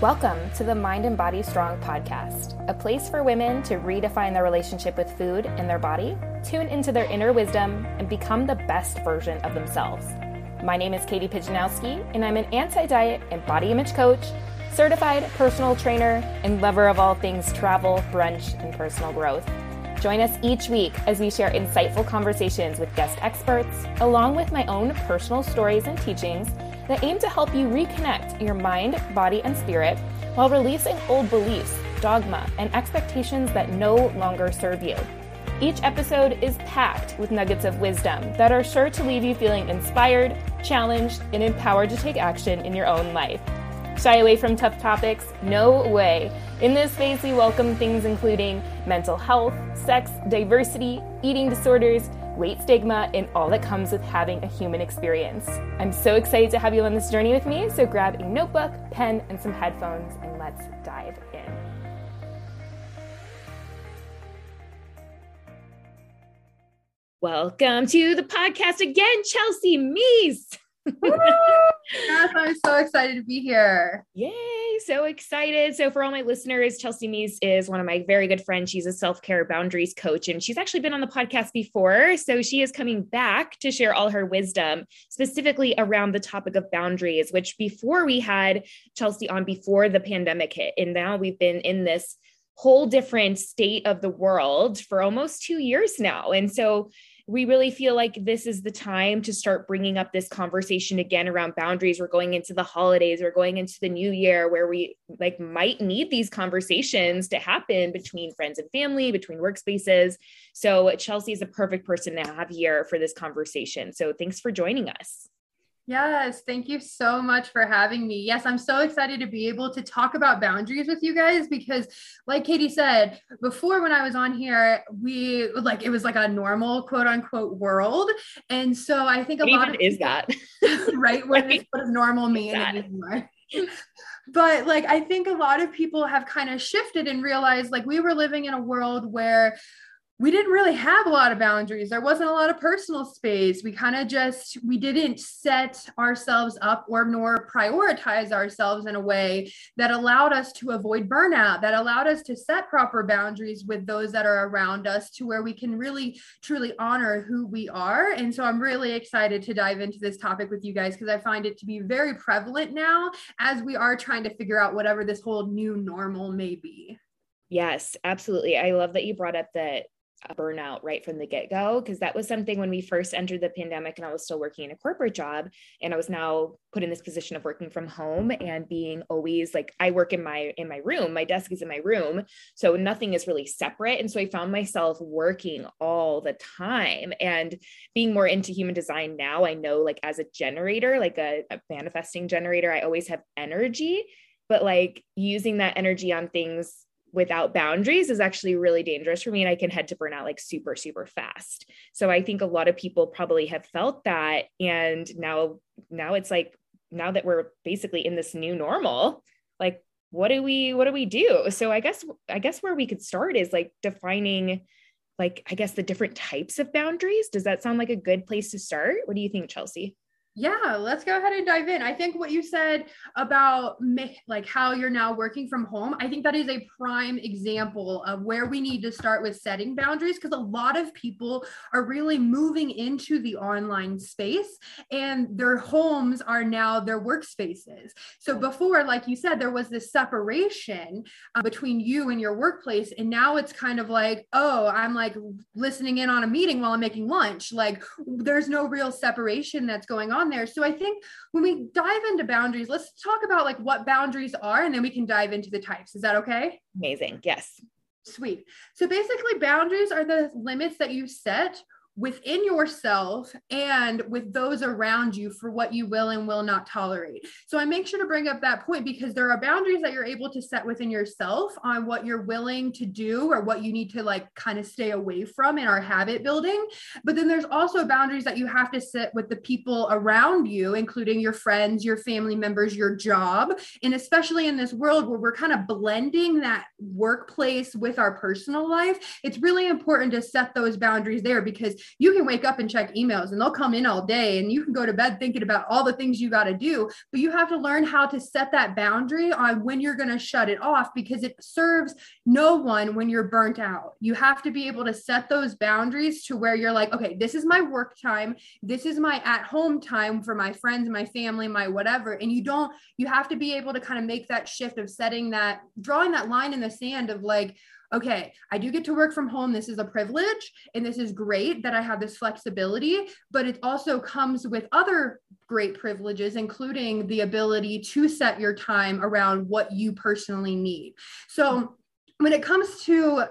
Welcome to the Mind and Body Strong podcast, a place for women to redefine their relationship with food and their body, tune into their inner wisdom, and become the best version of themselves. My name is Katie Pijanowski, and I'm an anti diet and body image coach, certified personal trainer, and lover of all things travel, brunch, and personal growth. Join us each week as we share insightful conversations with guest experts, along with my own personal stories and teachings that aim to help you reconnect your mind, body, and spirit while releasing old beliefs, dogma, and expectations that no longer serve you. Each episode is packed with nuggets of wisdom that are sure to leave you feeling inspired, challenged, and empowered to take action in your own life. Shy away from tough topics? No way. In this space, we welcome things including mental health, sex, diversity, eating disorders, weight stigma, and all that comes with having a human experience. I'm so excited to have you on this journey with me, so grab a notebook, pen, and some headphones, and let's dive in. Welcome to the podcast again, Chelsea Meese yes, I'm so excited to be here. Yay, so excited. So, for all my listeners, Chelsea Meese is one of my very good friends. She's a self care boundaries coach, and she's actually been on the podcast before. So, she is coming back to share all her wisdom, specifically around the topic of boundaries, which before we had Chelsea on before the pandemic hit. And now we've been in this whole different state of the world for almost two years now. And so, we really feel like this is the time to start bringing up this conversation again around boundaries. We're going into the holidays, we're going into the new year where we like might need these conversations to happen between friends and family, between workspaces. So Chelsea is a perfect person to have here for this conversation. So thanks for joining us. Yes, thank you so much for having me. Yes, I'm so excited to be able to talk about boundaries with you guys because, like Katie said before, when I was on here, we like it was like a normal quote unquote world, and so I think a what lot of is that right? What, right. what does normal mean anymore? but like I think a lot of people have kind of shifted and realized like we were living in a world where we didn't really have a lot of boundaries. There wasn't a lot of personal space. We kind of just we didn't set ourselves up or nor prioritize ourselves in a way that allowed us to avoid burnout that allowed us to set proper boundaries with those that are around us to where we can really truly honor who we are. And so i'm really excited to dive into this topic with you guys because i find it to be very prevalent now as we are trying to figure out whatever this whole new normal may be. Yes, absolutely. I love that you brought up that burnout right from the get go because that was something when we first entered the pandemic and I was still working in a corporate job and I was now put in this position of working from home and being always like I work in my in my room my desk is in my room so nothing is really separate and so I found myself working all the time and being more into human design now. I know like as a generator like a, a manifesting generator I always have energy but like using that energy on things without boundaries is actually really dangerous for me and I can head to burnout like super super fast. So I think a lot of people probably have felt that and now now it's like now that we're basically in this new normal like what do we what do we do? So I guess I guess where we could start is like defining like I guess the different types of boundaries. Does that sound like a good place to start? What do you think Chelsea? Yeah, let's go ahead and dive in. I think what you said about like how you're now working from home, I think that is a prime example of where we need to start with setting boundaries because a lot of people are really moving into the online space and their homes are now their workspaces. So before, like you said, there was this separation uh, between you and your workplace. And now it's kind of like, oh, I'm like listening in on a meeting while I'm making lunch. Like there's no real separation that's going on there. So I think when we dive into boundaries, let's talk about like what boundaries are and then we can dive into the types. Is that okay? Amazing. Yes. Sweet. So basically, boundaries are the limits that you set within yourself and with those around you for what you will and will not tolerate. So I make sure to bring up that point because there are boundaries that you're able to set within yourself on what you're willing to do or what you need to like kind of stay away from in our habit building. But then there's also boundaries that you have to set with the people around you, including your friends, your family members, your job. And especially in this world where we're kind of blending that workplace with our personal life, it's really important to set those boundaries there because you can wake up and check emails and they'll come in all day and you can go to bed thinking about all the things you got to do. But you have to learn how to set that boundary on when you're going to shut it off because it serves no one when you're burnt out. You have to be able to set those boundaries to where you're like, okay, this is my work time. This is my at home time for my friends, my family, my whatever. And you don't, you have to be able to kind of make that shift of setting that, drawing that line in the sand of like, okay, I do get to work from home. This is a privilege and this is great that I have this flexibility, but it also comes with other great privileges, including the ability to set your time around what you personally need. So when it comes to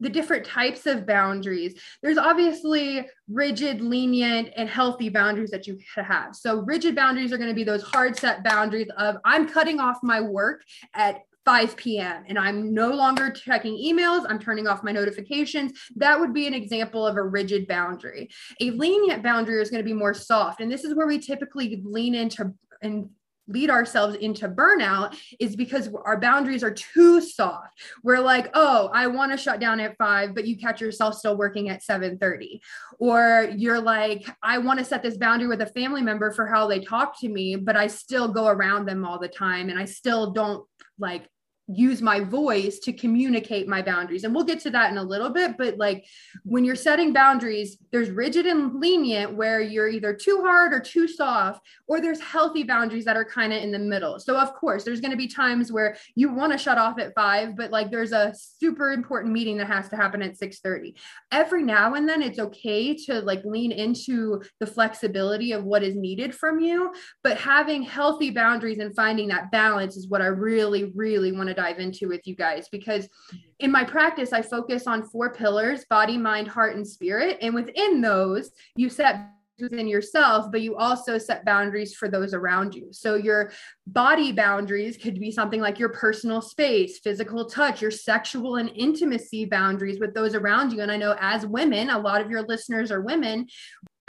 the different types of boundaries. There's obviously rigid, lenient, and healthy boundaries that you have. So, rigid boundaries are going to be those hard set boundaries of I'm cutting off my work at 5 p.m. and I'm no longer checking emails, I'm turning off my notifications. That would be an example of a rigid boundary. A lenient boundary is going to be more soft. And this is where we typically lean into and lead ourselves into burnout is because our boundaries are too soft. We're like, oh, I want to shut down at five, but you catch yourself still working at 7:30. Or you're like, I want to set this boundary with a family member for how they talk to me, but I still go around them all the time and I still don't like use my voice to communicate my boundaries. And we'll get to that in a little bit. But like when you're setting boundaries, there's rigid and lenient where you're either too hard or too soft, or there's healthy boundaries that are kind of in the middle. So, of course, there's going to be times where you want to shut off at five, but like there's a super important meeting that has to happen at 6 30. Every now and then, it's okay to like lean into the flexibility of what is needed from you. But having healthy boundaries and finding that balance is what I really, really want to dive into with you guys because mm-hmm. in my practice, I focus on four pillars body, mind, heart, and spirit. And within those, you set within yourself, but you also set boundaries for those around you. So your body boundaries could be something like your personal space, physical touch, your sexual and intimacy boundaries with those around you. And I know as women, a lot of your listeners are women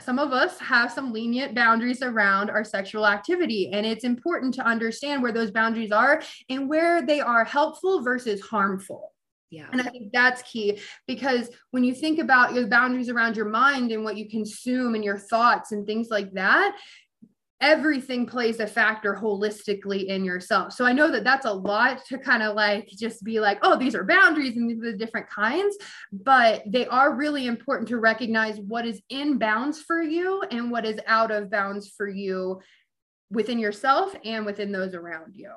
some of us have some lenient boundaries around our sexual activity and it's important to understand where those boundaries are and where they are helpful versus harmful yeah. And I think that's key because when you think about your boundaries around your mind and what you consume and your thoughts and things like that, everything plays a factor holistically in yourself. So I know that that's a lot to kind of like just be like, oh, these are boundaries and these are the different kinds, but they are really important to recognize what is in bounds for you and what is out of bounds for you within yourself and within those around you.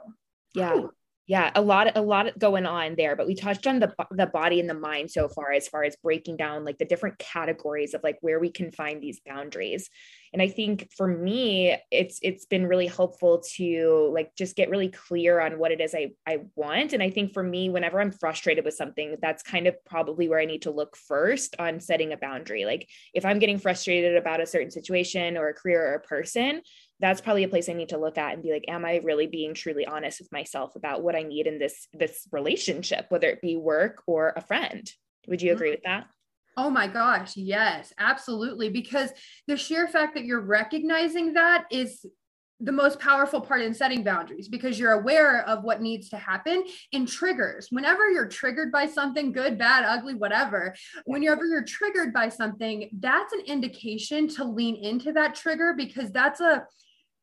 Yeah. Ooh yeah a lot a lot going on there but we touched on the the body and the mind so far as far as breaking down like the different categories of like where we can find these boundaries. And i think for me it's it's been really helpful to like just get really clear on what it is i i want. And i think for me whenever i'm frustrated with something that's kind of probably where i need to look first on setting a boundary. Like if i'm getting frustrated about a certain situation or a career or a person that's probably a place I need to look at and be like, am I really being truly honest with myself about what I need in this this relationship, whether it be work or a friend? Would you mm. agree with that? Oh my gosh, yes, absolutely. Because the sheer fact that you're recognizing that is the most powerful part in setting boundaries because you're aware of what needs to happen in triggers. Whenever you're triggered by something good, bad, ugly, whatever, whenever you're triggered by something, that's an indication to lean into that trigger because that's a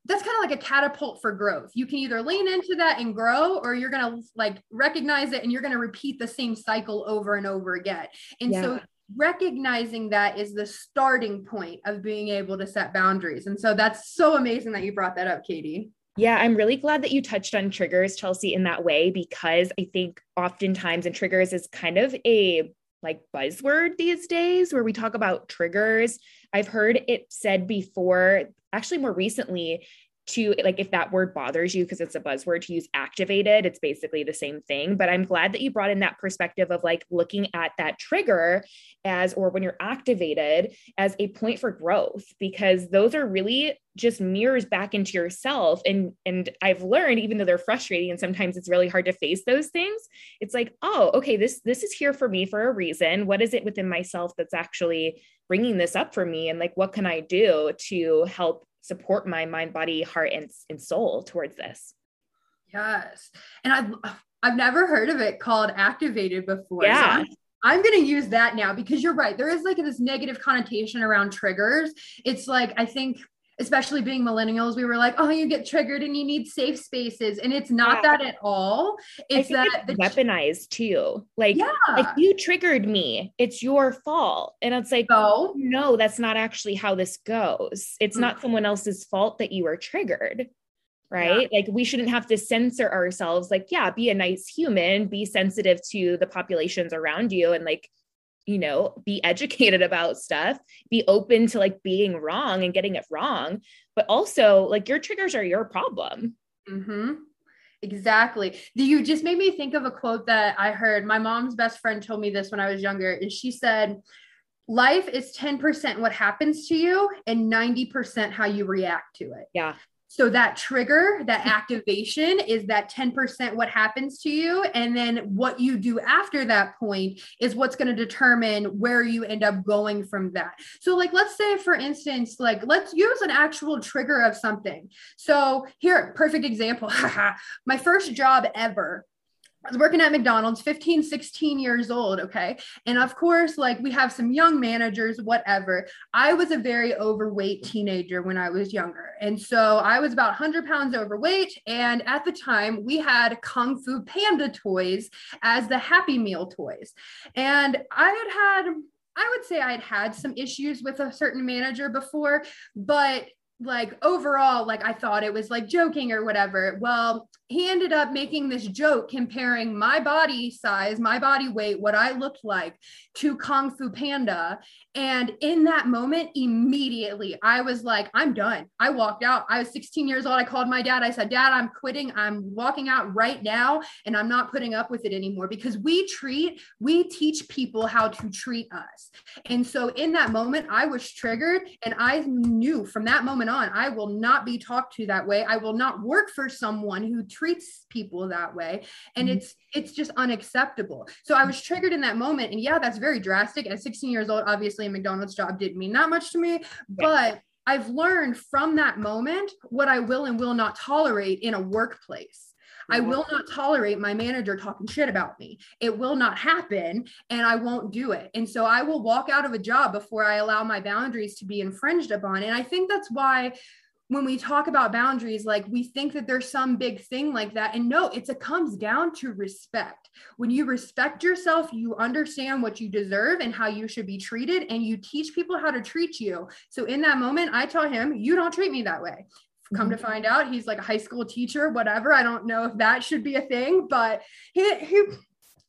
that's kind of like a catapult for growth. You can either lean into that and grow, or you're going to like recognize it and you're going to repeat the same cycle over and over again. And yeah. so recognizing that is the starting point of being able to set boundaries. And so that's so amazing that you brought that up, Katie. Yeah, I'm really glad that you touched on triggers, Chelsea, in that way, because I think oftentimes, and triggers is kind of a like buzzword these days where we talk about triggers. I've heard it said before actually more recently to like if that word bothers you because it's a buzzword to use activated it's basically the same thing. But i'm glad that you brought in that perspective of like looking at that trigger as or when you're activated as a point for growth because those are really just mirrors back into yourself. And and i've learned even though they're frustrating and sometimes it's really hard to face those things it's like oh okay this this is here for me for a reason. What is it within myself that's actually bringing this up for me? And like what can i do to help support my mind body heart and, and soul towards this yes and i've i've never heard of it called activated before yeah so I'm going to use that now because you're right. There is like this negative connotation around triggers. It's like, I think especially being millennials, we were like, oh, you get triggered and you need safe spaces. And it's not yeah. that at all. It's that it's weaponized too. Like, yeah. like you triggered me. It's your fault. And it's like, no, no, that's not actually how this goes. It's mm-hmm. not someone else's fault that you were triggered. Right. Yeah. Like we shouldn't have to censor ourselves. Like, yeah, be a nice human, be sensitive to the populations around you and like you know, be educated about stuff, be open to like being wrong and getting it wrong. But also, like, your triggers are your problem. Mm-hmm. Exactly. You just made me think of a quote that I heard. My mom's best friend told me this when I was younger, and she said, Life is 10% what happens to you and 90% how you react to it. Yeah. So that trigger, that activation is that 10% what happens to you. And then what you do after that point is what's going to determine where you end up going from that. So, like, let's say, for instance, like, let's use an actual trigger of something. So, here, perfect example. My first job ever I was working at McDonald's, 15, 16 years old. Okay. And of course, like we have some young managers, whatever. I was a very overweight teenager when I was younger. And so I was about 100 pounds overweight. And at the time, we had Kung Fu Panda toys as the Happy Meal toys. And I had had, I would say I'd had some issues with a certain manager before, but like overall like i thought it was like joking or whatever. Well he ended up making this joke comparing my body size my body weight what i looked like to kung fu panda and in that moment immediately i was like i'm done. I walked out. I was 16 years old. I called my dad. I said dad i'm quitting. I'm walking out right now and i'm not putting up with it anymore. Because we treat we teach people how to treat us. And so in that moment i was triggered and i knew from that moment on i will not be talked to that way. I will not work for someone who treats people that way and mm-hmm. it's it's just unacceptable so i was triggered in that moment and yeah that's very drastic at 16 years old obviously a mcdonald's job didn't mean that much to me but I've learned from that moment what I will and will not tolerate in a workplace. I will not tolerate my manager talking shit about me. It will not happen and I won't do it. And so I will walk out of a job before I allow my boundaries to be infringed upon. And I think that's why when we talk about boundaries like we think that there's some big thing like that. And no it's a comes down to respect. When you respect yourself you understand what you deserve and how you should be treated and you teach people how to treat you. So in that moment i tell him you don't treat me that way. Come to mm-hmm. find out he's like a high school teacher whatever. I don't know if that should be a thing but he, he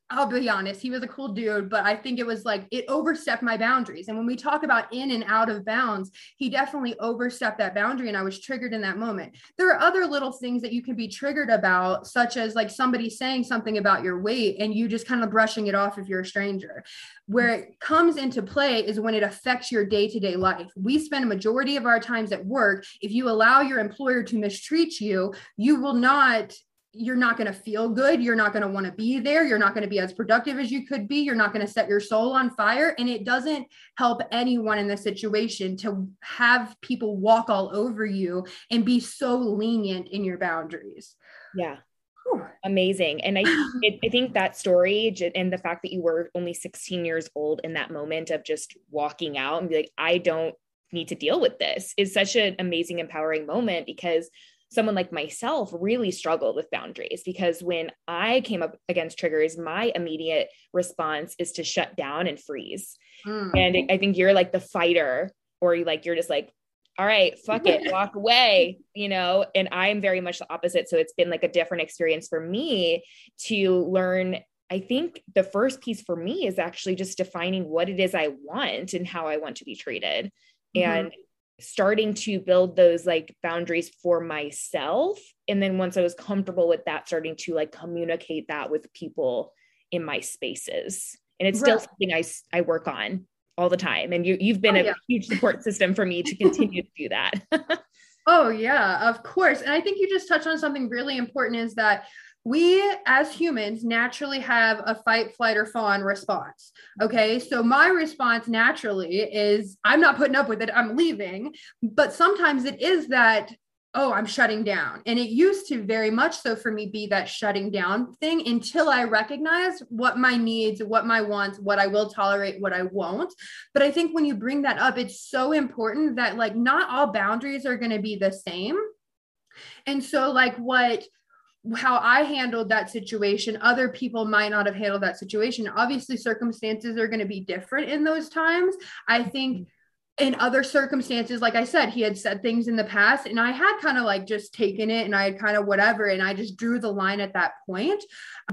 I'll be honest, he was a cool dude, but I think it was like it overstepped my boundaries. And when we talk about in and out of bounds, he definitely overstepped that boundary and I was triggered in that moment. There are other little things that you can be triggered about, such as like somebody saying something about your weight and you just kind of brushing it off if you're a stranger. Where it comes into play is when it affects your day to day life. We spend a majority of our times at work. If you allow your employer to mistreat you, you will not you're not going to feel good. You're not going to want to be there. You're not going to be as productive as you could be. You're not going to set your soul on fire. And it doesn't help anyone in this situation to have people walk all over you and be so lenient in your boundaries. Yeah. Amazing. And I, I think that story and the fact that you were only 16 years old in that moment of just walking out and be like, I don't need to deal with this is such an amazing, empowering moment because someone like myself really struggled with boundaries because when I came up against triggers, my immediate response is to shut down and freeze. Mm. And I think you're like the fighter, or you like you're just like, all right, fuck it, walk away, you know. And I'm very much the opposite. So it's been like a different experience for me to learn. I think the first piece for me is actually just defining what it is I want and how I want to be treated. Mm-hmm. And starting to build those like boundaries for myself. And then once i was comfortable with that starting to like communicate that with people in my spaces. And it's still right. something i i work on all the time. And you you've been oh, a yeah. huge support system for me to continue to do that. Oh yeah of course. And i think you just touched on something really important is that we as humans naturally have a fight, flight, or fawn response. Okay. So my response naturally is I'm not putting up with it, I'm leaving. But sometimes it is that oh, I'm shutting down. And it used to very much so for me be that shutting down thing until I recognized what my needs, what my wants, what I will tolerate, what I won't. But I think when you bring that up, it's so important that like not all boundaries are going to be the same. And so, like, what how I handled that situation, other people might not have handled that situation. Obviously, circumstances are going to be different in those times. I think in other circumstances, like I said, he had said things in the past, and I had kind of like just taken it and I had kind of whatever, and I just drew the line at that point.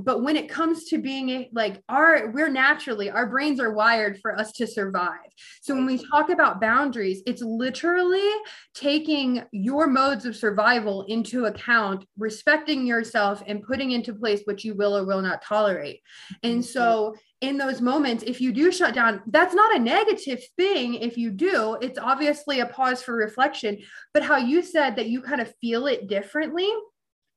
But when it comes to being like our, we're naturally, our brains are wired for us to survive. So when we talk about boundaries, it's literally taking your modes of survival into account, respecting yourself, and putting into place what you will or will not tolerate. And mm-hmm. so in those moments, if you do shut down, that's not a negative thing. If you do, it's obviously a pause for reflection. But how you said that you kind of feel it differently,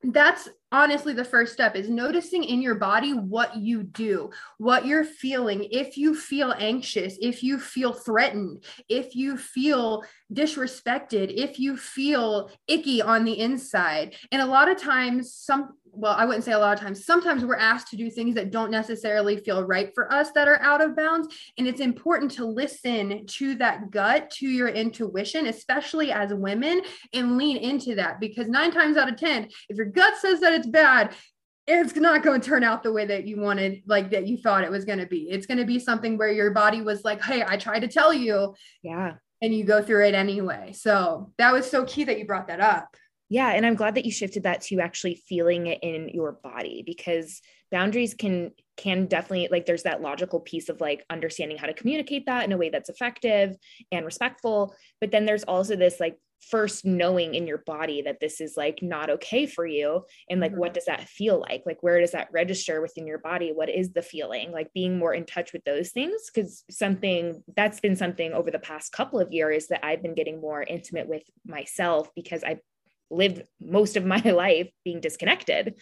that's honestly the first step is noticing in your body what you do what you're feeling if you feel anxious if you feel threatened if you feel disrespected if you feel icky on the inside and a lot of times some well, I wouldn't say a lot of times, sometimes we're asked to do things that don't necessarily feel right for us that are out of bounds. And it's important to listen to that gut, to your intuition, especially as women, and lean into that because nine times out of 10, if your gut says that it's bad, it's not going to turn out the way that you wanted, like that you thought it was going to be. It's going to be something where your body was like, hey, I tried to tell you. Yeah. And you go through it anyway. So that was so key that you brought that up. Yeah. And I'm glad that you shifted that to actually feeling it in your body because boundaries can can definitely like there's that logical piece of like understanding how to communicate that in a way that's effective and respectful but then there's also this like first knowing in your body that this is like not okay for you and like mm-hmm. what does that feel like like where does that register within your body what is the feeling like being more in touch with those things because something that's been something over the past couple of years that I've been getting more intimate with myself because I lived most of my life being disconnected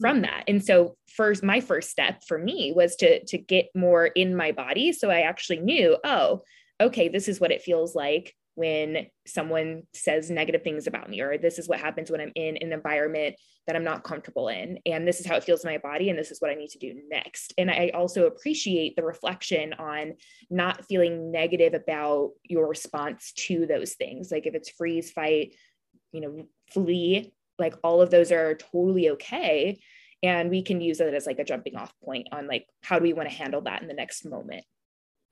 from mm-hmm. that. And so first my first step for me was to to get more in my body. So i actually knew oh okay this is what it feels like when someone says negative things about me or this is what happens when i'm in an environment that i'm not comfortable in and this is how it feels in my body and this is what i need to do next. And i also appreciate the reflection on not feeling negative about your response to those things. Like if it's freeze fight you know, flee, like all of those are totally okay. And we can use it as like a jumping off point on like, how do we want to handle that in the next moment?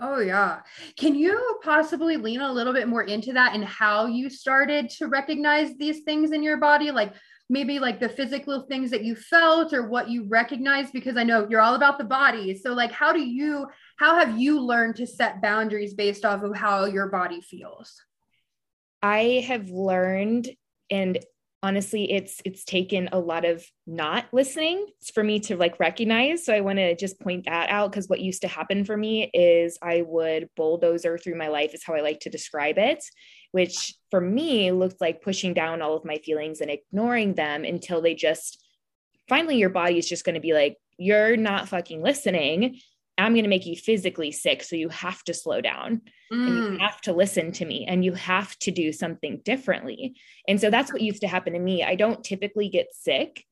Oh, yeah. Can you possibly lean a little bit more into that and how you started to recognize these things in your body? Like maybe like the physical things that you felt or what you recognized? Because I know you're all about the body. So, like, how do you, how have you learned to set boundaries based off of how your body feels? I have learned and honestly it's it's taken a lot of not listening for me to like recognize. So i want to just point that out because what used to happen for me is i would bulldozer through my life is how i like to describe it which for me looked like pushing down all of my feelings and ignoring them until they just finally your body is just going to be like you're not fucking listening I'm going to make you physically sick. So you have to slow down mm. and you mm. have to listen to me and you have to do something differently. And so that's what used to happen to me. I don't typically get sick,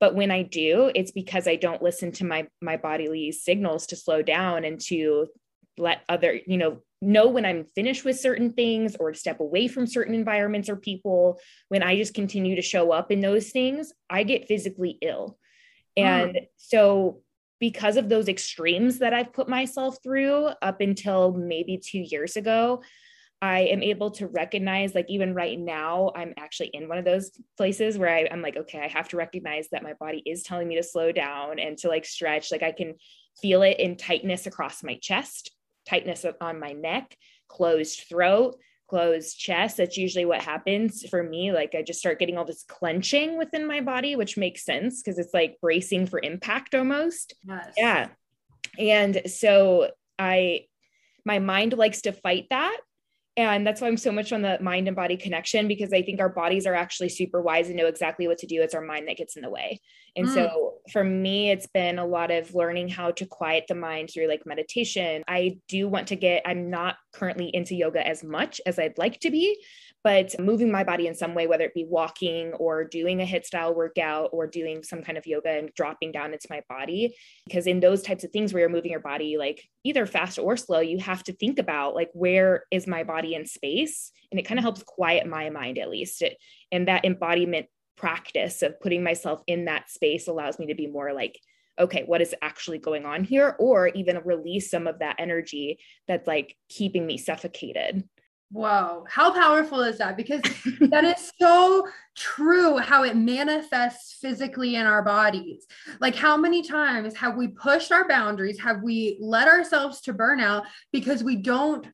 but when I do, it's because I don't listen to my my bodily signals to slow down and to let other, you know, know when I'm finished with certain things or step away from certain environments or people. When I just continue to show up in those things, I get physically ill. Mm. And mm. so because of those extremes that I've put myself through up until maybe two years ago, I am able to recognize, like, even right now, I'm actually in one of those places where I, am like, okay, I have to recognize that my body is telling me to slow down and to like stretch. Like, I can feel it in tightness across my chest, tightness on my neck, closed throat closed chest that's usually what happens for me like i just start getting all this clenching within my body which makes sense because it's like bracing for impact almost yes. yeah and so i my mind likes to fight that and that's why I'm so much on the mind and body connection because I think our bodies are actually super wise and know exactly what to do. It's our mind that gets in the way. And mm. so for me, it's been a lot of learning how to quiet the mind through like meditation. I do want to get, I'm not currently into yoga as much as I'd like to be, but moving my body in some way, whether it be walking or doing a HIIT style workout or doing some kind of yoga and dropping down into my body. Because in those types of things where you're moving your body like either fast or slow, you have to think about like, where is my body in space? And it kind of helps quiet my mind at least. It, and that embodiment practice of putting myself in that space allows me to be more like, okay, what is actually going on here? Or even release some of that energy that's like keeping me suffocated. Whoa, how powerful is that? Because that is so true how it manifests physically in our bodies. Like, how many times have we pushed our boundaries? Have we led ourselves to burnout because we don't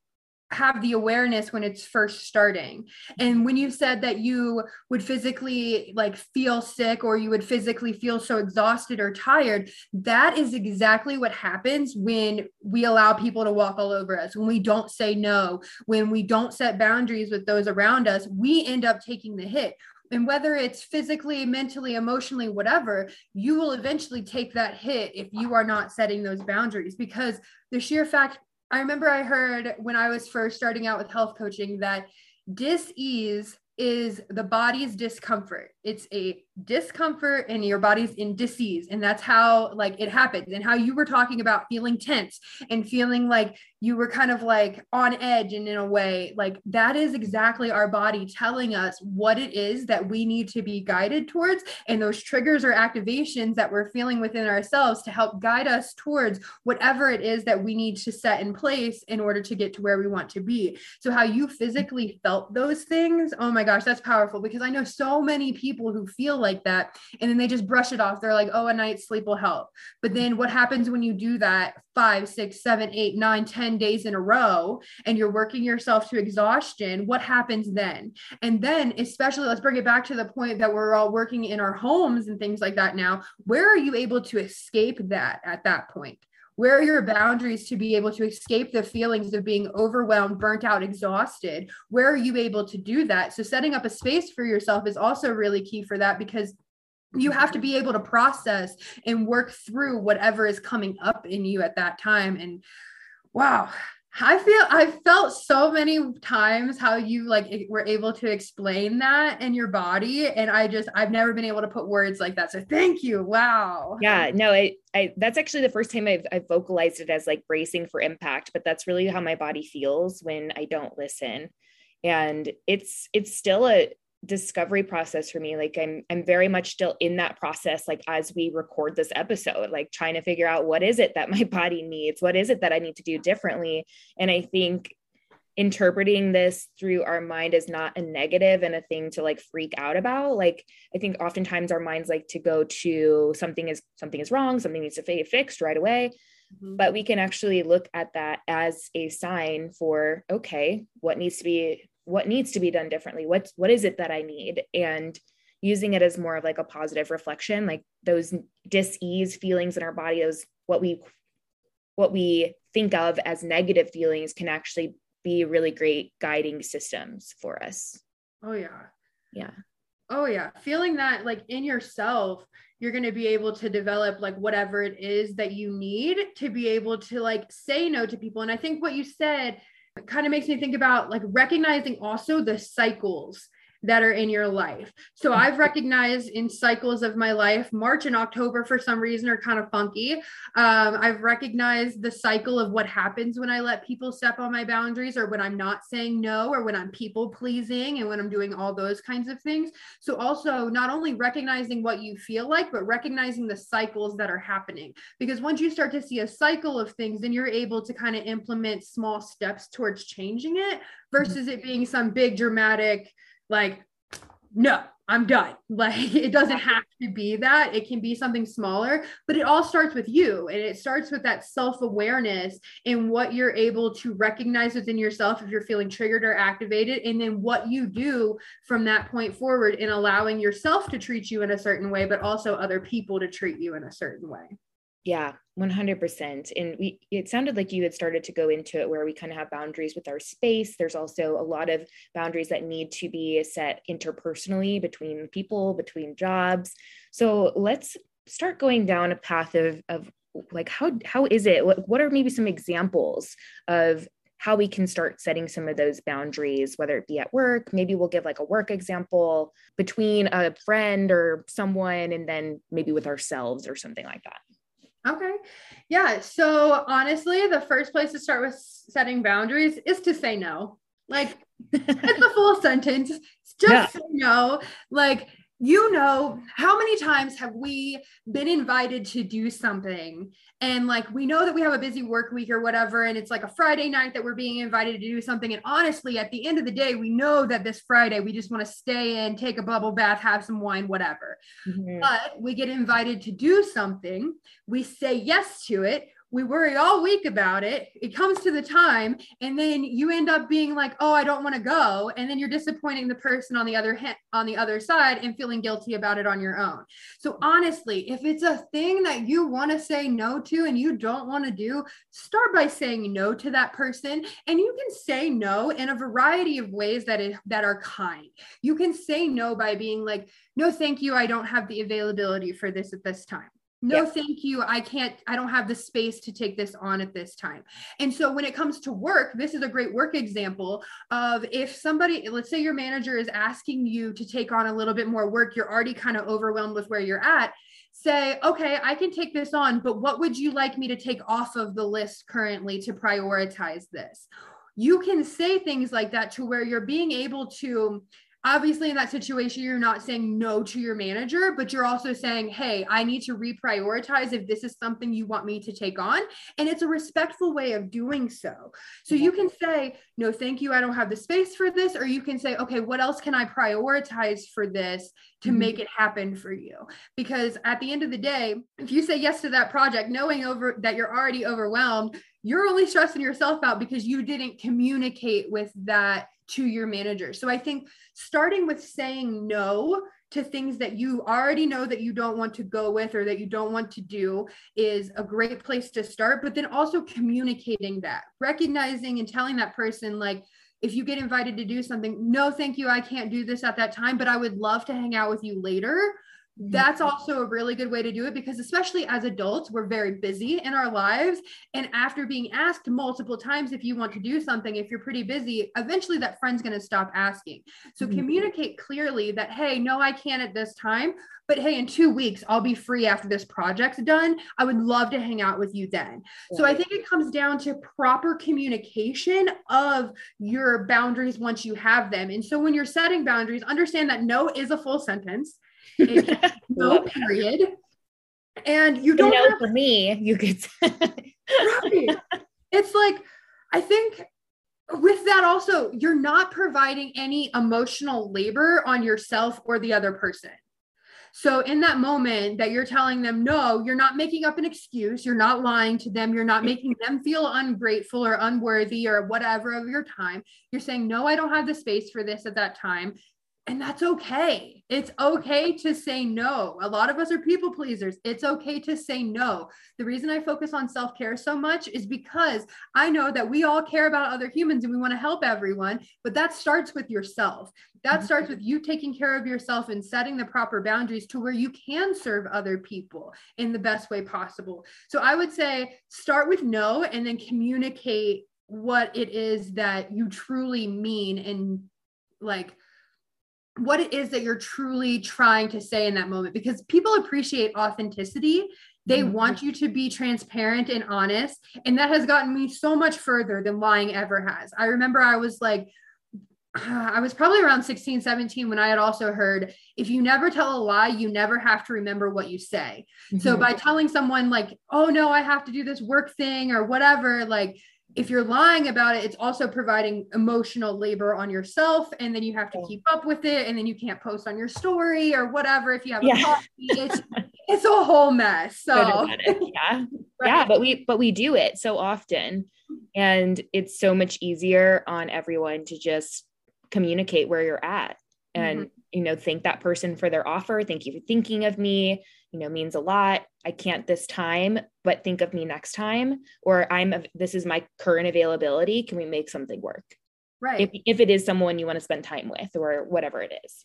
have the awareness when it's first starting. And when you said that you would physically like feel sick or you would physically feel so exhausted or tired that is exactly what happens when we allow people to walk all over us. When we don't say no when we don't set boundaries with those around us we end up taking the hit. And whether it's physically mentally emotionally whatever you will eventually take that hit if you are not setting those boundaries because the sheer fact I remember I heard when I was first starting out with health coaching that dis-ease is the body's discomfort. It's a discomfort and your body's in disease. And that's how like it happens. And how you were talking about feeling tense and feeling like you were kind of like on edge and in a way like that is exactly our body telling us what it is that we need to be guided towards. And those triggers or activations that we're feeling within ourselves to help guide us towards whatever it is that we need to set in place in order to get to where we want to be. So how you physically felt those things oh my gosh that's powerful. Because i know so many people who feel like that and then they just brush it off. They're like oh a night's sleep will help. But then what happens when you do that five six seven eight nine ten days in a row and you're working yourself to exhaustion what happens then? And then especially let's bring it back to the point that we're all working in our homes and things like that now where are you able to escape that at that point where are your boundaries to be able to escape the feelings of being overwhelmed, burnt out, exhausted? Where are you able to do that? So, setting up a space for yourself is also really key for that because you have to be able to process and work through whatever is coming up in you at that time. And wow, I feel I felt so many times how you like were able to explain that in your body and I just I've never been able to put words like that so thank you wow. Yeah no I, I that's actually the first time I've, I've vocalized it as like bracing for impact but that's really how my body feels when I don't listen. And it's it's still a discovery process for me like i'm i'm very much still in that process like as we record this episode like trying to figure out what is it that my body needs? What is it that i need to do differently? And i think interpreting this through our mind is not a negative and a thing to like freak out about. Like i think oftentimes our minds like to go to something is something is wrong something needs to be fixed right away. Mm-hmm. but we can actually look at that as a sign for okay what needs to be what needs to be done differently? What what is it that i need? And using it as more of like a positive reflection like those dis-ease feelings in our body those what we what we think of as negative feelings can actually be really great guiding systems for us. Oh yeah. Yeah. Oh yeah. Feeling that like in yourself you're going to be able to develop like whatever it is that you need to be able to like say no to people. And i think what you said it kind of makes me think about like recognizing also the cycles that are in your life. So I've recognized in cycles of my life, March and October for some reason are kind of funky. Um, I've recognized the cycle of what happens when I let people step on my boundaries or when I'm not saying no or when I'm people pleasing and when I'm doing all those kinds of things. So also not only recognizing what you feel like, but recognizing the cycles that are happening. Because once you start to see a cycle of things, then you're able to kind of implement small steps towards changing it versus it being some big dramatic like no i'm done. Like it doesn't have to be that. It can be something smaller but it all starts with you and it starts with that self-awareness and what you're able to recognize within yourself if you're feeling triggered or activated and then what you do from that point forward in allowing yourself to treat you in a certain way but also other people to treat you in a certain way yeah, 100%. And we it sounded like you had started to go into it where we kind of have boundaries with our space. There's also a lot of boundaries that need to be set interpersonally between people, between jobs. So let's start going down a path of of like how how is it what, what are maybe some examples of how we can start setting some of those boundaries, whether it be at work, maybe we'll give like a work example between a friend or someone, and then maybe with ourselves or something like that. Okay. Yeah. So honestly, the first place to start with setting boundaries is to say no. Like it's a full sentence. Just yeah. say no. Like you know how many times have we been invited to do something? And like we know that we have a busy work week or whatever and it's like a friday night that we're being invited to do something. And honestly at the end of the day we know that this friday we just want to stay in take a bubble bath have some wine whatever. Mm-hmm. but we get invited to do something. We say yes to it we worry all week about it. It comes to the time, and then you end up being like, "Oh, I don't want to go," and then you're disappointing the person on the other hand, on the other side, and feeling guilty about it on your own. So honestly, if it's a thing that you want to say no to and you don't want to do, start by saying no to that person, and you can say no in a variety of ways that is, that are kind. You can say no by being like, "No, thank you, I don't have the availability for this at this time." No yeah. thank you. I can't i don't have the space to take this on at this time. And so when it comes to work this is a great work example of if somebody let's say your manager is asking you to take on a little bit more work you're already kind of overwhelmed with where you're at say okay i can take this on but what would you like me to take off of the list currently to prioritize this? You can say things like that to where you're being able to obviously in that situation you're not saying no to your manager but you're also saying hey i need to reprioritize if this is something you want me to take on. And it's a respectful way of doing so. So you can say no thank you i don't have the space for this or you can say okay what else can i prioritize for this to mm-hmm. make it happen for you? Because at the end of the day if you say yes to that project knowing over that you're already overwhelmed you're only stressing yourself out because you didn't communicate with that to your manager. So I think starting with saying no to things that you already know that you don't want to go with or that you don't want to do is a great place to start. But then also communicating that, recognizing and telling that person, like, if you get invited to do something, no, thank you, I can't do this at that time, but I would love to hang out with you later that's also a really good way to do it because especially as adults we're very busy in our lives. And after being asked multiple times if you want to do something if you're pretty busy eventually that friend's going to stop asking. So mm-hmm. communicate clearly that hey no i can't at this time but hey in 2 weeks i'll be free after this project's done. I would love to hang out with you then. Yeah. so i think it comes down to proper communication of your boundaries once you have them. And so when you're setting boundaries understand that no is a full sentence no period. And you don't you know have, for me, you could right. It's like I think with that also you're not providing any emotional labor on yourself or the other person. So in that moment that you're telling them no, you're not making up an excuse, you're not lying to them, you're not making them feel ungrateful or unworthy or whatever of your time. You're saying no, I don't have the space for this at that time and that's okay. It's okay to say no. A lot of us are people pleasers. It's okay to say no. The reason I focus on self care so much is because I know that we all care about other humans and we want to help everyone, but that starts with yourself. That mm-hmm. starts with you taking care of yourself and setting the proper boundaries to where you can serve other people in the best way possible. So I would say start with no and then communicate what it is that you truly mean and like what it is that you're truly trying to say in that moment because people appreciate authenticity they mm-hmm. want you to be transparent and honest and that has gotten me so much further than lying ever has i remember i was like I was probably around 16, 17 when I had also heard if you never tell a lie, you never have to remember what you say. Mm-hmm. So by telling someone, like, oh no, I have to do this work thing or whatever, like if you're lying about it, it's also providing emotional labor on yourself. And then you have to keep up with it. And then you can't post on your story or whatever if you have yeah. a coffee. It's, it's a whole mess. So yeah. right. Yeah. But we but we do it so often. And it's so much easier on everyone to just communicate where you're at and mm-hmm. you know thank that person for their offer thank you for thinking of me you know means a lot. I can't this time but think of me next time or i'm this is my current availability. Can we make something work? Right. If, if it is someone you want to spend time with or whatever it is.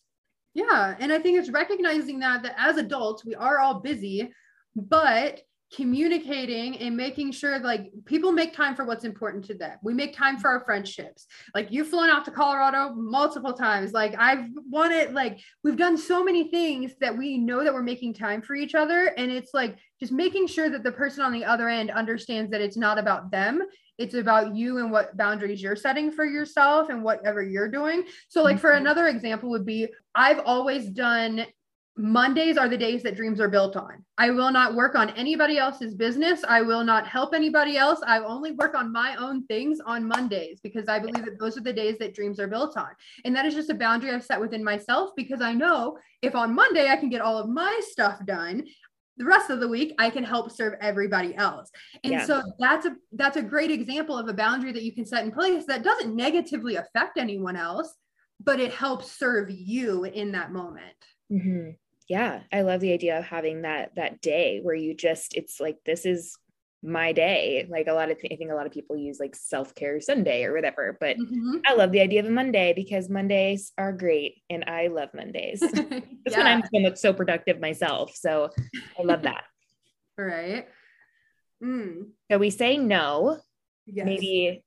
Yeah and i think it's recognizing that that as adults we are all busy but communicating and making sure like people make time for what's important to them. We make time for our friendships. Like you've flown out to Colorado multiple times. Like I've wanted, like we've done so many things that we know that we're making time for each other. And it's like just making sure that the person on the other end understands that it's not about them. It's about you and what boundaries you're setting for yourself and whatever you're doing. So, like, for mm-hmm. another example, would be I've always done Mondays are the days that dreams are built on. I will not work on anybody else's business. I will not help anybody else. I only work on my own things on Mondays because I believe that those are the days that dreams are built on. And that is just a boundary I've set within myself because I know if on Monday I can get all of my stuff done, the rest of the week I can help serve everybody else. And yeah. so that's a that's a great example of a boundary that you can set in place that doesn't negatively affect anyone else, but it helps serve you in that moment. Mm-hmm yeah i love the idea of having that that day where you just it's like this is my day like a lot of i think a lot of people use like self-care sunday or whatever but mm-hmm. i love the idea of a monday because mondays are great and i love mondays that's yeah. when i'm so, so productive myself so i love that right mm. so we say no yes. maybe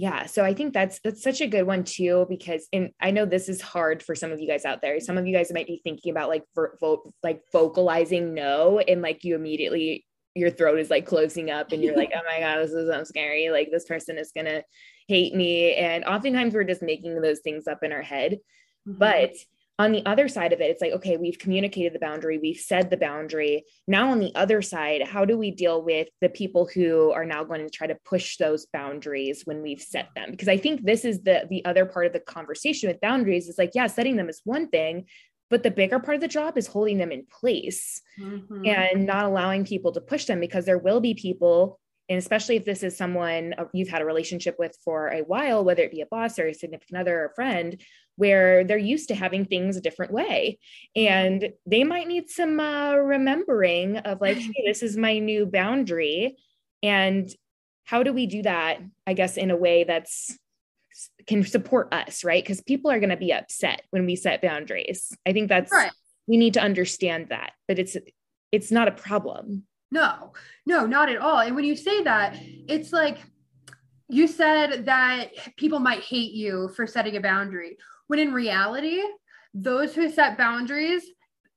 yeah so i think that's that's such a good one too because and i know this is hard for some of you guys out there. Some of you guys might be thinking about like vo- like vocalizing no and like you immediately your throat is like closing up and you're like oh my god this is so scary. Like this person is gonna hate me. And oftentimes we're just making those things up in our head. Mm-hmm. but on the other side of it, it's like, okay, we've communicated the boundary, we've said the boundary. Now, on the other side, how do we deal with the people who are now going to try to push those boundaries when we've set them? Because I think this is the the other part of the conversation with boundaries is like, yeah, setting them is one thing, but the bigger part of the job is holding them in place mm-hmm. and not allowing people to push them because there will be people and especially if this is someone uh, you've had a relationship with for a while whether it be a boss or a significant other or a friend where they're used to having things a different way. And they might need some uh, remembering of like hey this is my new boundary. And how do we do that i guess in a way that's can support us right? Because people are going to be upset when we set boundaries. I think that's right. we need to understand that but it's it's not a problem. No no not at all. And when you say that it's like you said that people might hate you for setting a boundary when in reality, those who set boundaries,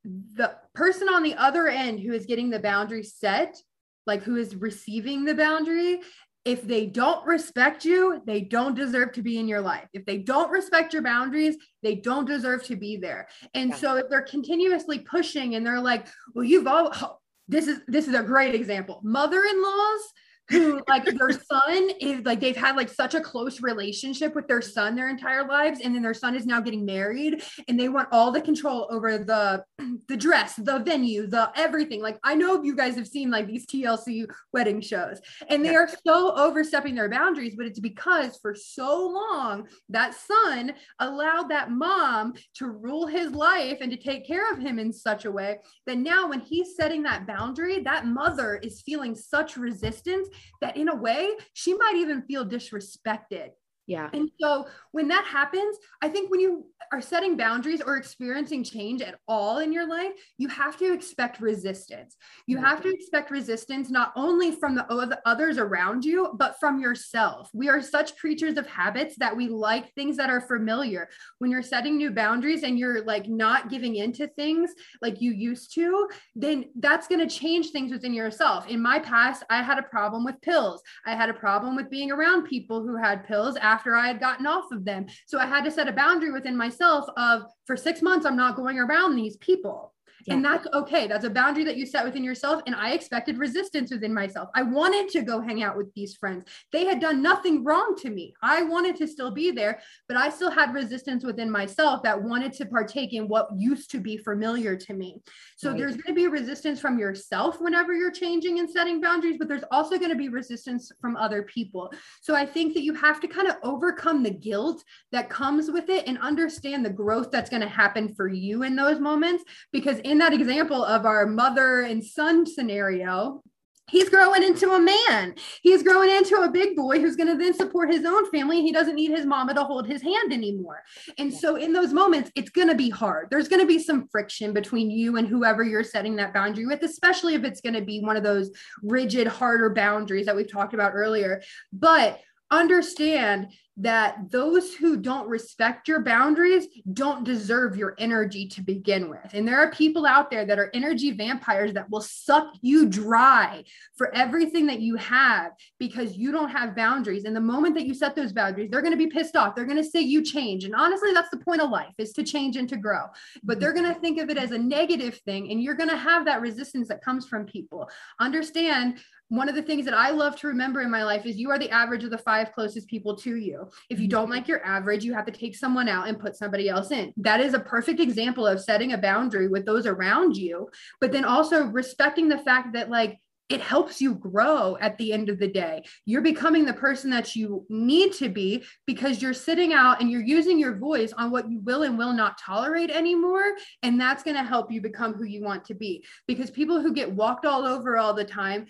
the person on the other end who is getting the boundary set, like who is receiving the boundary, if they don't respect you, they don't deserve to be in your life. If they don't respect your boundaries, they don't deserve to be there. And yeah. so if they're continuously pushing and they're like, well, you've all this is this is a great example. Mother-in-laws who like their son is like they've had like such a close relationship with their son their entire lives and then their son is now getting married and they want all the control over the the dress the venue the everything like i know you guys have seen like these tlc wedding shows and they yeah. are so overstepping their boundaries but it's because for so long that son allowed that mom to rule his life and to take care of him in such a way that now when he's setting that boundary that mother is feeling such resistance that in a way she might even feel disrespected yeah. And so when that happens, I think when you are setting boundaries or experiencing change at all in your life, you have to expect resistance. You have to mm-hmm. expect resistance not only from the others around you, but from yourself. We are such creatures of habits that we like things that are familiar. When you're setting new boundaries and you're like not giving into things like you used to, then that's going to change things within yourself. In my past, I had a problem with pills. I had a problem with being around people who had pills after I had gotten off of them. So I had to set a boundary within myself of for six months, I'm not going around these people. Yeah. And that's okay. That's a boundary that you set within yourself. And I expected resistance within myself. I wanted to go hang out with these friends. They had done nothing wrong to me. I wanted to still be there, but I still had resistance within myself that wanted to partake in what used to be familiar to me. So right. there's going to be resistance from yourself whenever you're changing and setting boundaries, but there's also going to be resistance from other people. So I think that you have to kind of overcome the guilt that comes with it and understand the growth that's going to happen for you in those moments because in in that example of our mother and son scenario, he's growing into a man. He's growing into a big boy who's going to then support his own family. He doesn't need his mama to hold his hand anymore. And yeah. so, in those moments, it's going to be hard. There's going to be some friction between you and whoever you're setting that boundary with, especially if it's going to be one of those rigid, harder boundaries that we've talked about earlier. But understand that those who don't respect your boundaries don't deserve your energy to begin with. And there are people out there that are energy vampires that will suck you dry for everything that you have because you don't have boundaries. And the moment that you set those boundaries, they're going to be pissed off. They're going to say you change. And honestly, that's the point of life is to change and to grow. But they're going to think of it as a negative thing and you're going to have that resistance that comes from people. Understand one of the things that I love to remember in my life is you are the average of the five closest people to you. If you mm-hmm. don't like your average, you have to take someone out and put somebody else in. That is a perfect example of setting a boundary with those around you, but then also respecting the fact that, like, it helps you grow at the end of the day. You're becoming the person that you need to be because you're sitting out and you're using your voice on what you will and will not tolerate anymore. And that's going to help you become who you want to be. Because people who get walked all over all the time,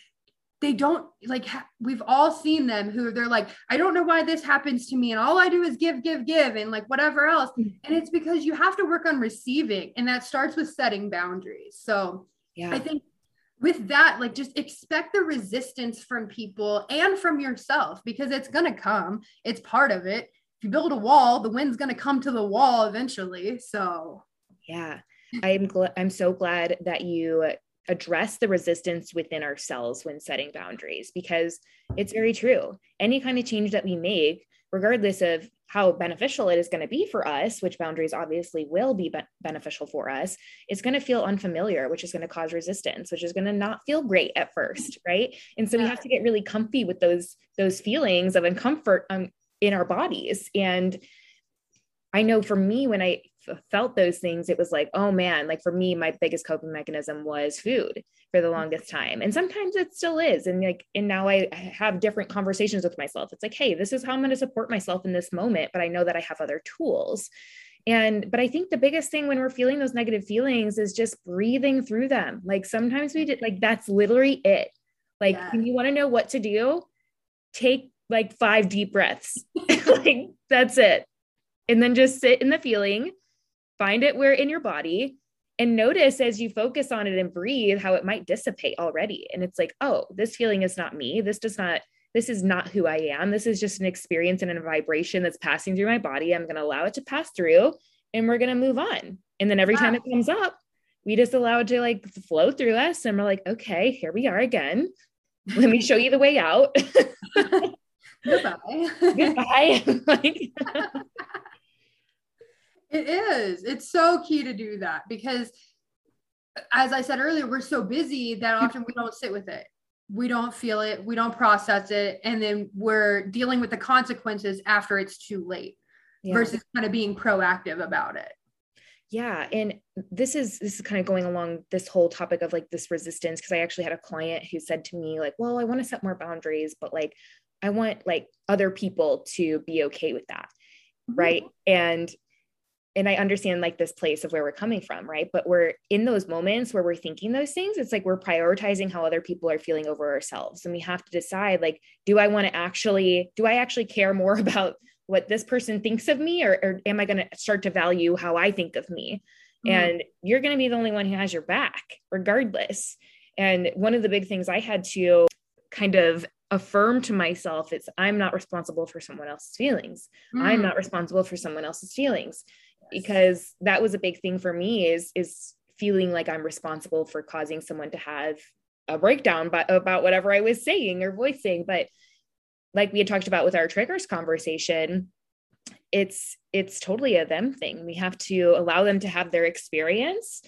they don't like ha- we've all seen them who they're like i don't know why this happens to me and all i do is give give give and like whatever else. Mm. and it's because you have to work on receiving and that starts with setting boundaries. So yeah. I think with that like just expect the resistance from people and from yourself because it's going to come. It's part of it. If you build a wall the wind's going to come to the wall eventually so. Yeah. I'm glad i'm so glad that you address the resistance within ourselves when setting boundaries because it's very true. Any kind of change that we make, regardless of how beneficial it is going to be for us, which boundaries obviously will be, be beneficial for us, it's going to feel unfamiliar, which is going to cause resistance, which is going to not feel great at first, right? And so yeah. we have to get really comfy with those those feelings of uncomfort um, in our bodies. And I know for me, when I felt those things, it was like, oh man, like for me, my biggest coping mechanism was food for the longest time. And sometimes it still is. And like, and now I have different conversations with myself. It's like, hey, this is how I'm going to support myself in this moment, but I know that I have other tools. And, but I think the biggest thing when we're feeling those negative feelings is just breathing through them. Like sometimes we did, like, that's literally it. Like, yeah. when you want to know what to do, take like five deep breaths. like, that's it. And then just sit in the feeling find it where in your body and notice as you focus on it and breathe how it might dissipate already. And it's like oh this feeling is not me. This does not this is not who i am. This is just an experience and a vibration that's passing through my body. I'm going to allow it to pass through and we're going to move on. And then every wow. time it comes up we just allow it to like flow through us and we're like okay here we are again. Let me show you the way out. Goodbye. Goodbye. Like it is. It's so key to do that because, as I said earlier, we're so busy that often we don't sit with it. We don't feel it. We don't process it. And then we're dealing with the consequences after it's too late yeah. versus kind of being proactive about it. Yeah. And this is this is kind of going along this whole topic of like this resistance because I actually had a client who said to me, like, well, I want to set more boundaries, but like I want like other people to be okay with that. Mm-hmm. Right. And and I understand like this place of where we're coming from, right? But we're in those moments where we're thinking those things, it's like we're prioritizing how other people are feeling over ourselves. And we have to decide like, do I want to actually, do I actually care more about what this person thinks of me or, or am I going to start to value how I think of me? Mm-hmm. And you're going to be the only one who has your back, regardless. And one of the big things I had to kind of affirm to myself it's i'm not responsible for someone else's feelings mm. i'm not responsible for someone else's feelings because that was a big thing for me is is feeling like I'm responsible for causing someone to have a breakdown but about whatever I was saying or voicing. But like we had talked about with our triggers conversation, it's it's totally a them thing. We have to allow them to have their experience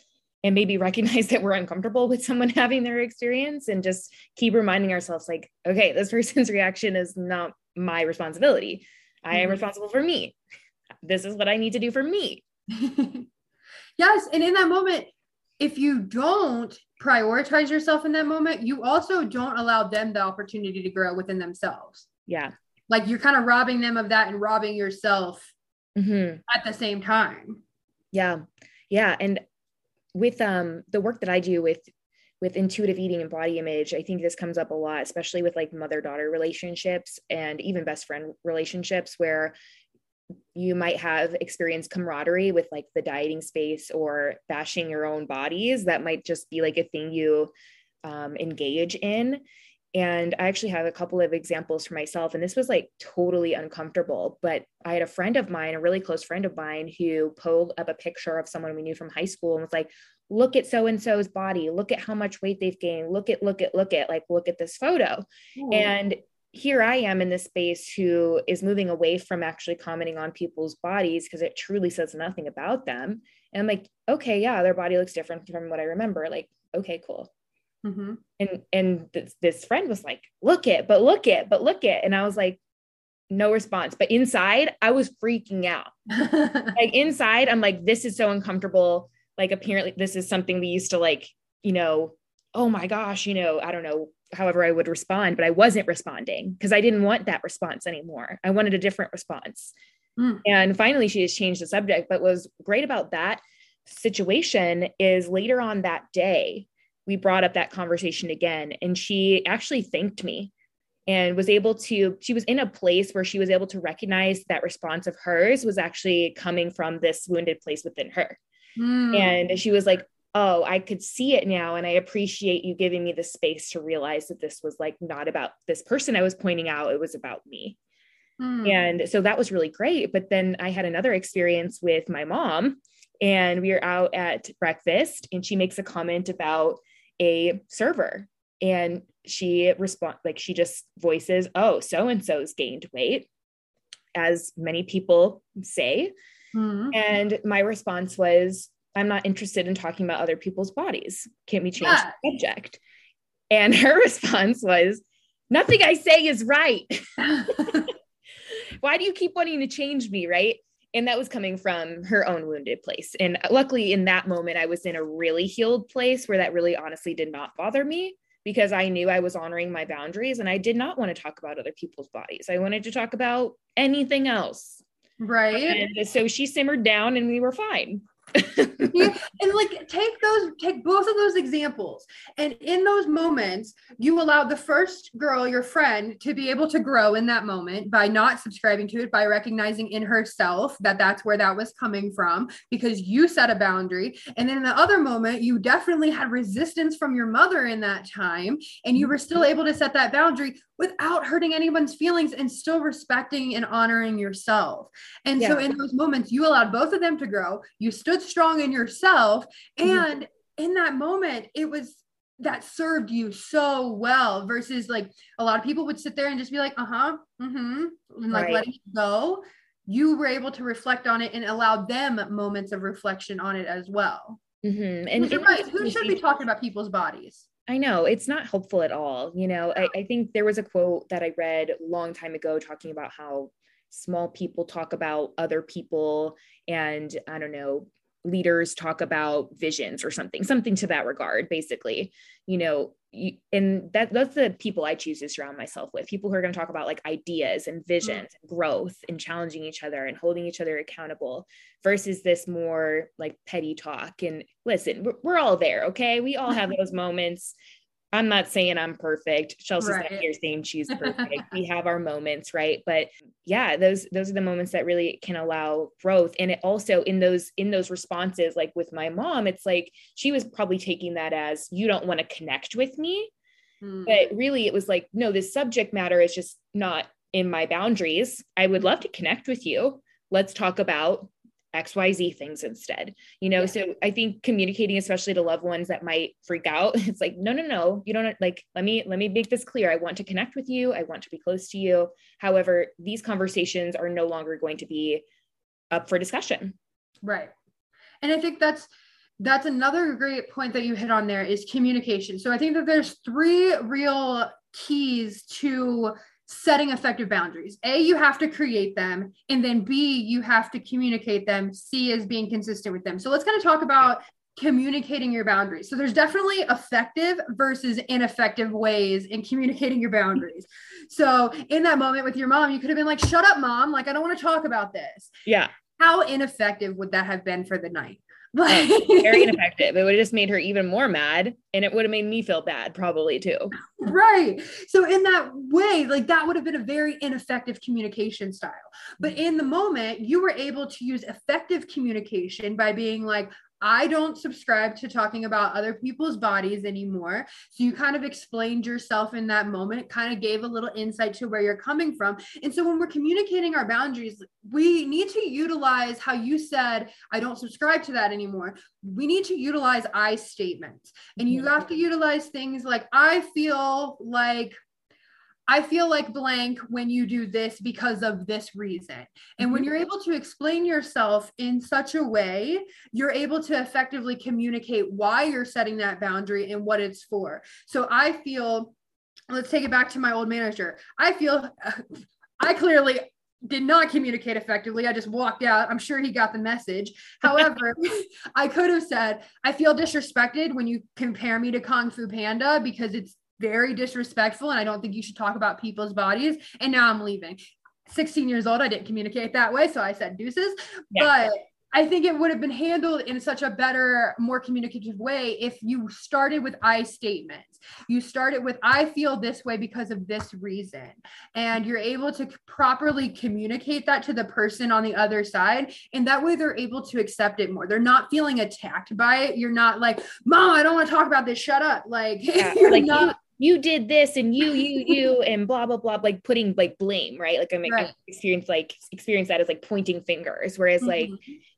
and maybe recognize that we're uncomfortable with someone having their experience and just keep reminding ourselves like, okay, this person's reaction is not my responsibility. I am mm-hmm. responsible for me this is what I need to do for me. yes. And in that moment, if you don't prioritize yourself in that moment, you also don't allow them the opportunity to grow within themselves. Yeah. Like you're kind of robbing them of that and robbing yourself mm-hmm. at the same time. Yeah. Yeah. And with um the work that I do with with intuitive eating and body image, I think this comes up a lot, especially with like mother daughter relationships and even best friend relationships, where you might have experienced camaraderie with like the dieting space or bashing your own bodies. That might just be like a thing you um, engage in. And I actually have a couple of examples for myself. And this was like totally uncomfortable. But I had a friend of mine, a really close friend of mine, who pulled up a picture of someone we knew from high school and was like, look at so and so's body. Look at how much weight they've gained. Look at, look at, look at, like, look at this photo. Ooh. And here I am in this space who is moving away from actually commenting on people's bodies because it truly says nothing about them. And I'm like, okay, yeah, their body looks different from what I remember. Like, okay, cool. Mm-hmm. And and this, this friend was like, look it, but look it, but look it. And I was like, no response. But inside, I was freaking out. like inside, I'm like, this is so uncomfortable. Like apparently this is something we used to like, you know, oh my gosh, you know, I don't know, however I would respond, but I wasn't responding because I didn't want that response anymore. I wanted a different response. Mm. And finally, she has changed the subject. But what was great about that situation is later on that day, we brought up that conversation again and she actually thanked me and was able to she was in a place where she was able to recognize that response of hers was actually coming from this wounded place within her mm. and she was like oh i could see it now and i appreciate you giving me the space to realize that this was like not about this person i was pointing out it was about me mm. and so that was really great but then i had another experience with my mom and we were out at breakfast and she makes a comment about a server and she respond like she just voices oh so and so's gained weight as many people say mm-hmm. and my response was i'm not interested in talking about other people's bodies. Can we change yeah. the subject. And her response was nothing i say is right. Why do you keep wanting to change me right? And that was coming from her own wounded place. And luckily in that moment i was in a really healed place where that really honestly did not bother me because i knew i was honoring my boundaries and i did not want to talk about other people's bodies. I wanted to talk about anything else. Right. And so she simmered down and we were fine and like take those take both of those examples and in those moments you allowed the first girl your friend to be able to grow in that moment by not subscribing to it by recognizing in herself that that's where that was coming from because you set a boundary and then in the other moment you definitely had resistance from your mother in that time and you were still mm-hmm. able to set that boundary without hurting anyone's feelings and still respecting and honoring yourself. And yeah. so in those moments, you allowed both of them to grow. You stood strong in yourself. Mm-hmm. And mm-hmm. in that moment, it was that served you so well versus like a lot of people would sit there and just be like, uh huh, mm-hmm, and like right. letting it go. You were able to reflect on it and allow them moments of reflection on it as well. Mm-hmm. And you're right. Who should be talking about people's bodies? I know it's not helpful at all. You know, I, I think there was a quote that I read a long time ago talking about how small people talk about other people and I don't know, leaders talk about visions or something, something to that regard, basically. You know, you, and that that's the people I choose to surround myself with. People who are going to talk about like ideas and visions mm-hmm. and growth and challenging each other and holding each other accountable versus this more like petty talk. And listen, we're, we're all there, okay? We all have those moments I'm not saying I'm perfect. Chelsea's right. not here saying she's perfect. we have our moments, right? But yeah, those those are the moments that really can allow growth. And it also in those in those responses, like with my mom, it's like she was probably taking that as you don't want to connect with me. Mm. But really it was like, no, this subject matter is just not in my boundaries. I would love to connect with you. Let's talk about xyz things instead you know? Yeah. so i think communicating especially to loved ones that might freak out it's like no no no you don't like let me let me make this clear. I want to connect with you. I want to be close to you. However these conversations are no longer going to be up for discussion. Right. And i think that's that's another great point that you hit on there is communication. So i think that there's three real keys to setting effective boundaries. A, you have to create them. And then B, you have to communicate them. C is being consistent with them. So let's kind of talk about communicating your boundaries. So there's definitely effective versus ineffective ways in communicating your boundaries. So in that moment with your mom, you could have been like, shut up, mom. Like, I don't want to talk about this. Yeah. How ineffective would that have been for the night? Like, very ineffective. It would have just made her even more mad and it would have made me feel bad, probably too. Right. So, in that way, like that would have been a very ineffective communication style. But mm-hmm. in the moment, you were able to use effective communication by being like, I don't subscribe to talking about other people's bodies anymore. So you kind of explained yourself in that moment, kind of gave a little insight to where you're coming from. And so when we're communicating our boundaries, we need to utilize how you said, I don't subscribe to that anymore. We need to utilize I statements. And you have to utilize things like, I feel like I feel like blank when you do this because of this reason. And when mm-hmm. you're able to explain yourself in such a way, you're able to effectively communicate why you're setting that boundary and what it's for. So I feel, let's take it back to my old manager. I feel, I clearly did not communicate effectively. I just walked out. I'm sure he got the message. However, I could have said, I feel disrespected when you compare me to Kung Fu Panda because it's very disrespectful and I don't think you should talk about people's bodies. And now I'm leaving. 16 years old, I didn't communicate that way. So I said deuces. Yeah. But I think it would have been handled in such a better, more communicative way if you started with I statements. You started with I feel this way because of this reason. And you're able to properly communicate that to the person on the other side. And that way they're able to accept it more. They're not feeling attacked by it. You're not like, Mom, I don't want to talk about this. Shut up. Like, yeah, you're like not you did this and you you you and blah blah blah like putting like blame right like i mean right. experience like experience that as like pointing fingers whereas mm-hmm. like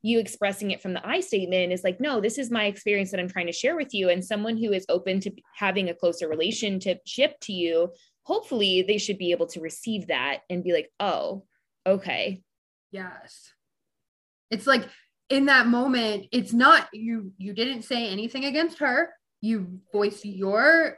you expressing it from the i statement is like no this is my experience that i'm trying to share with you and someone who is open to having a closer relationship to you hopefully they should be able to receive that and be like oh okay yes it's like in that moment it's not you you didn't say anything against her you voice your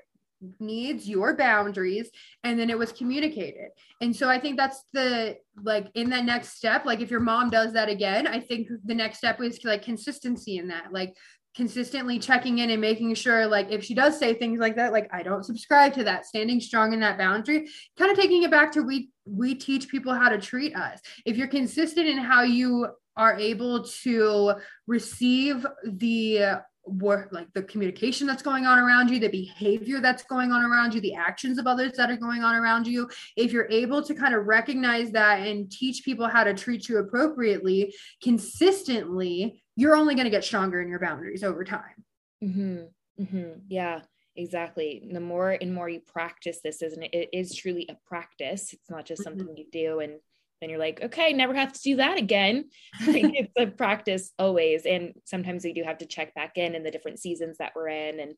needs your boundaries and then it was communicated. And so i think that's the like in that next step like if your mom does that again i think the next step is like consistency in that like consistently checking in and making sure like if she does say things like that like i don't subscribe to that standing strong in that boundary kind of taking it back to we we teach people how to treat us. If you're consistent in how you are able to receive the work like the communication that's going on around you the behavior that's going on around you the actions of others that are going on around you if you're able to kind of recognize that and teach people how to treat you appropriately consistently you're only going to get stronger in your boundaries over time mm-hmm. Mm-hmm. yeah exactly the more and more you practice this isn't it? it is truly a practice it's not just something mm-hmm. you do and then you're like, okay, never have to do that again. it's a practice always. And sometimes we do have to check back in in the different seasons that we're in and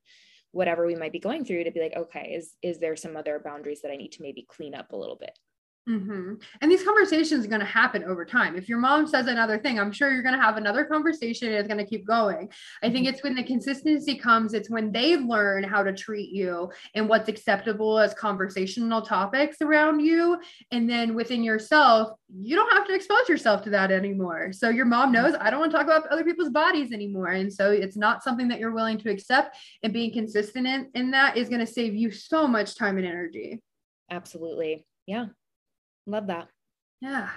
whatever we might be going through to be like, okay, is is there some other boundaries that I need to maybe clean up a little bit? Mm-hmm. And these conversations are going to happen over time. If your mom says another thing, I'm sure you're going to have another conversation and it's going to keep going. I think mm-hmm. it's when the consistency comes, it's when they learn how to treat you and what's acceptable as conversational topics around you. And then within yourself, you don't have to expose yourself to that anymore. So your mom knows I don't want to talk about other people's bodies anymore. And so it's not something that you're willing to accept. And being consistent in, in that is going to save you so much time and energy. Absolutely. Yeah. Love that. Yeah.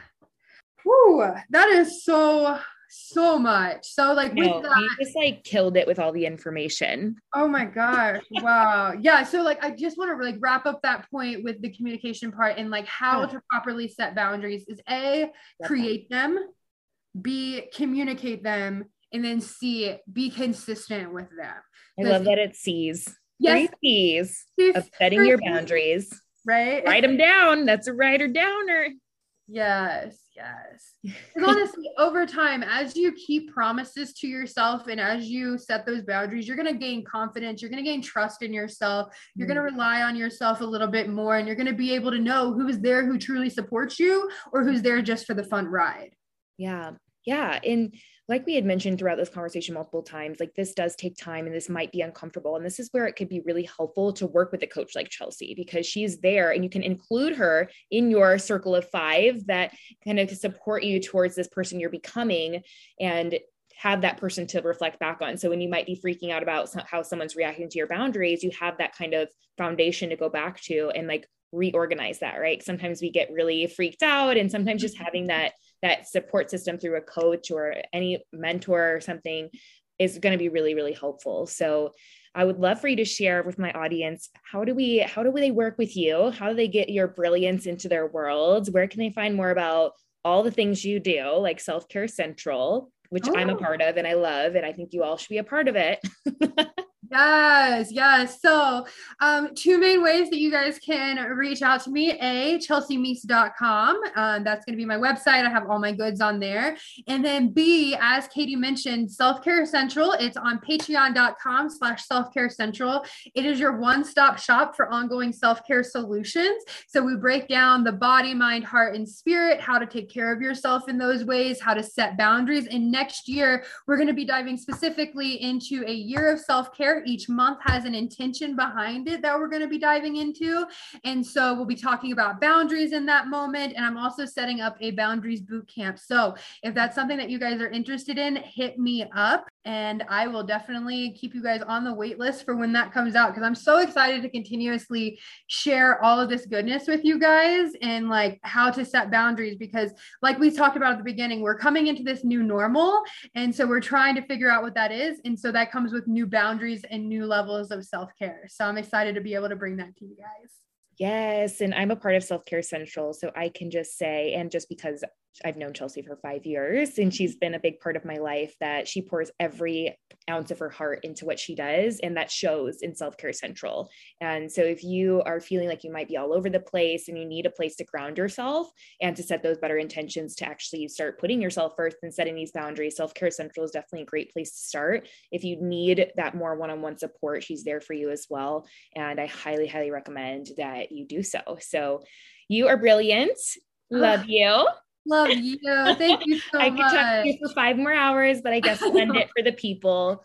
Whew, that is so so much. So like no, with that, you just like killed it with all the information. Oh my gosh. Wow. yeah. So like I just want to like wrap up that point with the communication part and like how to properly set boundaries is A, create them, B, communicate them, and then C, be consistent with them. I love that it sees. Yes. Three C's of setting your boundaries right? Write them down. That's a writer downer. Yes, yes. honestly, over time, as you keep promises to yourself and as you set those boundaries, you're going to gain confidence. You're going to gain trust in yourself. You're mm. going to rely on yourself a little bit more, and you're going to be able to know who's there who truly supports you or who's there just for the fun ride. Yeah. Yeah. And like we had mentioned throughout this conversation multiple times, like this does take time and this might be uncomfortable. And this is where it could be really helpful to work with a coach like Chelsea because she's there and you can include her in your circle of five that kind of support you towards this person you're becoming and have that person to reflect back on. So when you might be freaking out about how someone's reacting to your boundaries, you have that kind of foundation to go back to and like reorganize that, right? Sometimes we get really freaked out and sometimes just having that that support system through a coach or any mentor or something is going to be really, really helpful. So I would love for you to share with my audience how do we how do they work with you? How do they get your brilliance into their worlds? Where can they find more about all the things you do, like Self Care Central, which oh. I'm a oh. part of and I love, and I think you all should be a part of it. Yes, yes. So, um, two main ways that you guys can reach out to me. A, chelseameese.com. Um, that's going to be my website. I have all my goods on there. And then B, as Katie mentioned, Self Care Central. It's on patreon.com slash self care central. It is your one stop shop for ongoing self care solutions. So, we break down the body, mind, heart, and spirit, how to take care of yourself in those ways, how to set boundaries. And next year, we're going to be diving specifically into a year of self care each month has an intention behind it that we're going to be diving into. And so we'll be talking about boundaries in that moment. And I'm also setting up a boundaries boot camp. So if that's something that you guys are interested in, hit me up and I will definitely keep you guys on the wait list for when that comes out because I'm so excited to continuously share all of this goodness with you guys and like how to set boundaries because like we talked about at the beginning we're coming into this new normal and so we're trying to figure out what that is and so that comes with new boundaries and new levels of self-care. So I'm excited to be able to bring that to you guys. Yes. And I'm a part of Self Care Central. So I can just say, and just because I've known Chelsea for five years and she's been a big part of my life that she pours every ounce of her heart into what she does. And that shows in Self Care Central. And so if you are feeling like you might be all over the place and you need a place to ground yourself and to set those better intentions to actually start putting yourself first and setting these boundaries, Self Care Central is definitely a great place to start. If you need that more one on one support, she's there for you as well. And I highly, highly recommend that you do so. So you are brilliant. Ah. Love you. Love you. Thank you so I much. I could talk to you for five more hours, but I guess we'll end it for the people.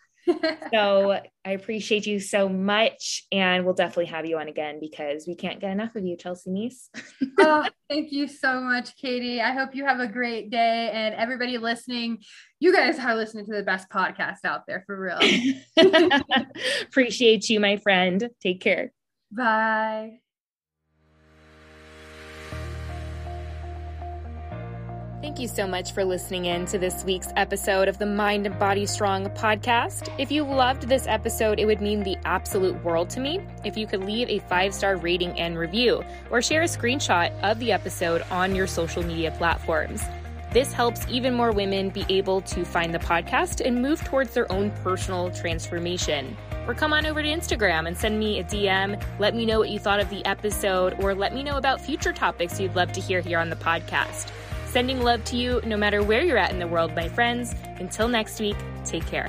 so I appreciate you so much. And we'll definitely have you on again because we can't get enough of you, Chelsea Meese. oh, thank you so much, Katie. I hope you have a great day. And everybody listening, you guys are listening to the best podcast out there for real. appreciate you, my friend. Take care. Bye. Thank you so much for listening in to this week's episode of the Mind and Body Strong podcast. If you loved this episode, it would mean the absolute world to me if you could leave a five star rating and review or share a screenshot of the episode on your social media platforms. This helps even more women be able to find the podcast and move towards their own personal transformation. Or come on over to Instagram and send me a DM. Let me know what you thought of the episode, or let me know about future topics you'd love to hear here on the podcast. Sending love to you no matter where you're at in the world, my friends. Until next week, take care.